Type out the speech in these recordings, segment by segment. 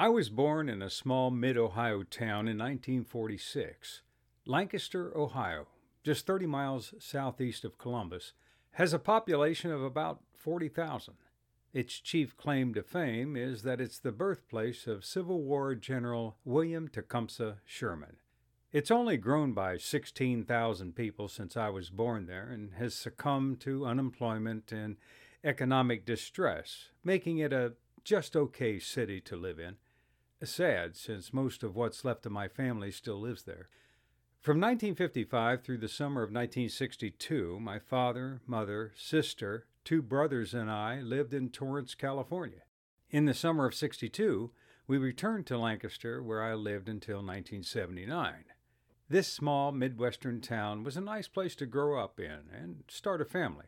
I was born in a small mid Ohio town in 1946. Lancaster, Ohio, just 30 miles southeast of Columbus, has a population of about 40,000. Its chief claim to fame is that it's the birthplace of Civil War General William Tecumseh Sherman. It's only grown by 16,000 people since I was born there and has succumbed to unemployment and economic distress, making it a just okay city to live in. Sad, since most of what's left of my family still lives there. From 1955 through the summer of 1962, my father, mother, sister, two brothers, and I lived in Torrance, California. In the summer of 62, we returned to Lancaster, where I lived until 1979. This small Midwestern town was a nice place to grow up in and start a family.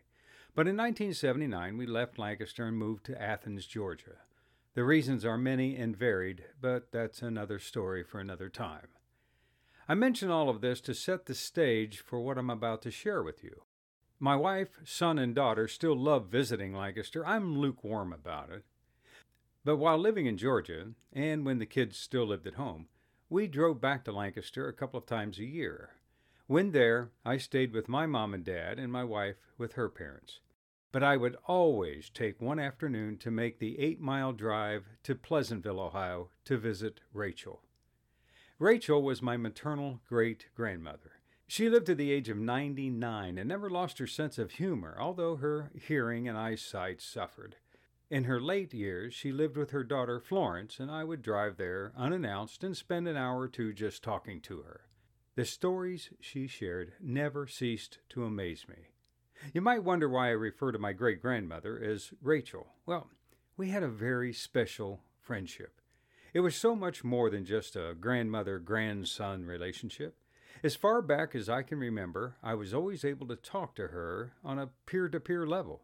But in 1979, we left Lancaster and moved to Athens, Georgia. The reasons are many and varied, but that's another story for another time. I mention all of this to set the stage for what I'm about to share with you. My wife, son, and daughter still love visiting Lancaster. I'm lukewarm about it. But while living in Georgia, and when the kids still lived at home, we drove back to Lancaster a couple of times a year. When there, I stayed with my mom and dad, and my wife with her parents. But I would always take one afternoon to make the eight mile drive to Pleasantville, Ohio, to visit Rachel. Rachel was my maternal great grandmother. She lived to the age of 99 and never lost her sense of humor, although her hearing and eyesight suffered. In her late years, she lived with her daughter Florence, and I would drive there unannounced and spend an hour or two just talking to her. The stories she shared never ceased to amaze me. You might wonder why I refer to my great grandmother as Rachel. Well, we had a very special friendship. It was so much more than just a grandmother grandson relationship. As far back as I can remember, I was always able to talk to her on a peer to peer level.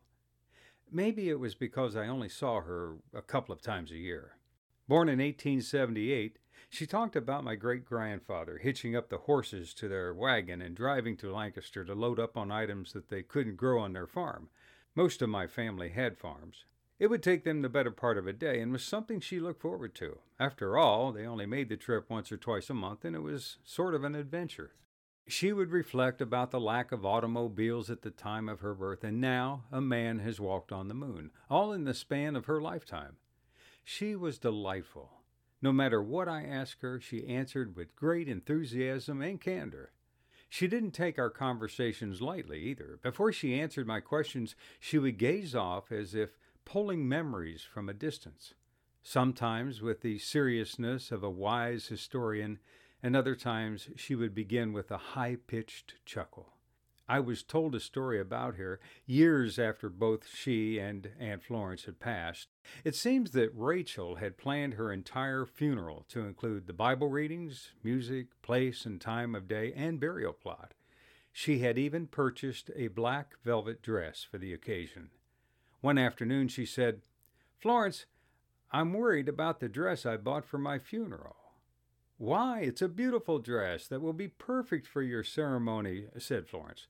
Maybe it was because I only saw her a couple of times a year. Born in 1878, she talked about my great grandfather hitching up the horses to their wagon and driving to Lancaster to load up on items that they couldn't grow on their farm. Most of my family had farms. It would take them the better part of a day and was something she looked forward to. After all, they only made the trip once or twice a month, and it was sort of an adventure. She would reflect about the lack of automobiles at the time of her birth, and now a man has walked on the moon, all in the span of her lifetime. She was delightful. No matter what I asked her, she answered with great enthusiasm and candor. She didn't take our conversations lightly either. Before she answered my questions, she would gaze off as if pulling memories from a distance, sometimes with the seriousness of a wise historian, and other times she would begin with a high pitched chuckle. I was told a story about her years after both she and Aunt Florence had passed. It seems that Rachel had planned her entire funeral to include the Bible readings, music, place and time of day, and burial plot. She had even purchased a black velvet dress for the occasion. One afternoon she said, Florence, I'm worried about the dress I bought for my funeral. Why, it's a beautiful dress that will be perfect for your ceremony, said Florence.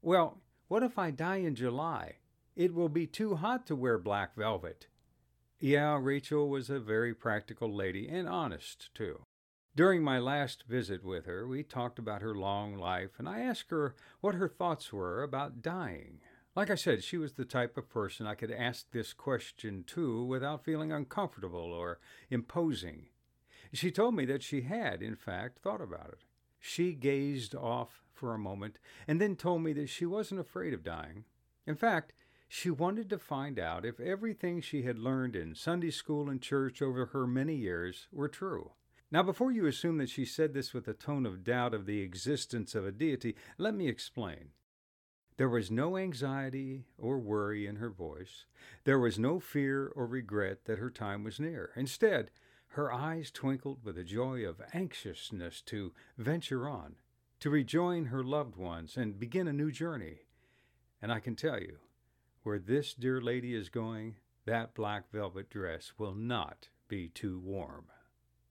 Well, what if I die in July? It will be too hot to wear black velvet. Yeah, Rachel was a very practical lady and honest, too. During my last visit with her, we talked about her long life, and I asked her what her thoughts were about dying. Like I said, she was the type of person I could ask this question to without feeling uncomfortable or imposing. She told me that she had, in fact, thought about it. She gazed off for a moment and then told me that she wasn't afraid of dying. In fact, she wanted to find out if everything she had learned in Sunday school and church over her many years were true. Now, before you assume that she said this with a tone of doubt of the existence of a deity, let me explain. There was no anxiety or worry in her voice. There was no fear or regret that her time was near. Instead, her eyes twinkled with a joy of anxiousness to venture on, to rejoin her loved ones and begin a new journey. And I can tell you, where this dear lady is going, that black velvet dress will not be too warm.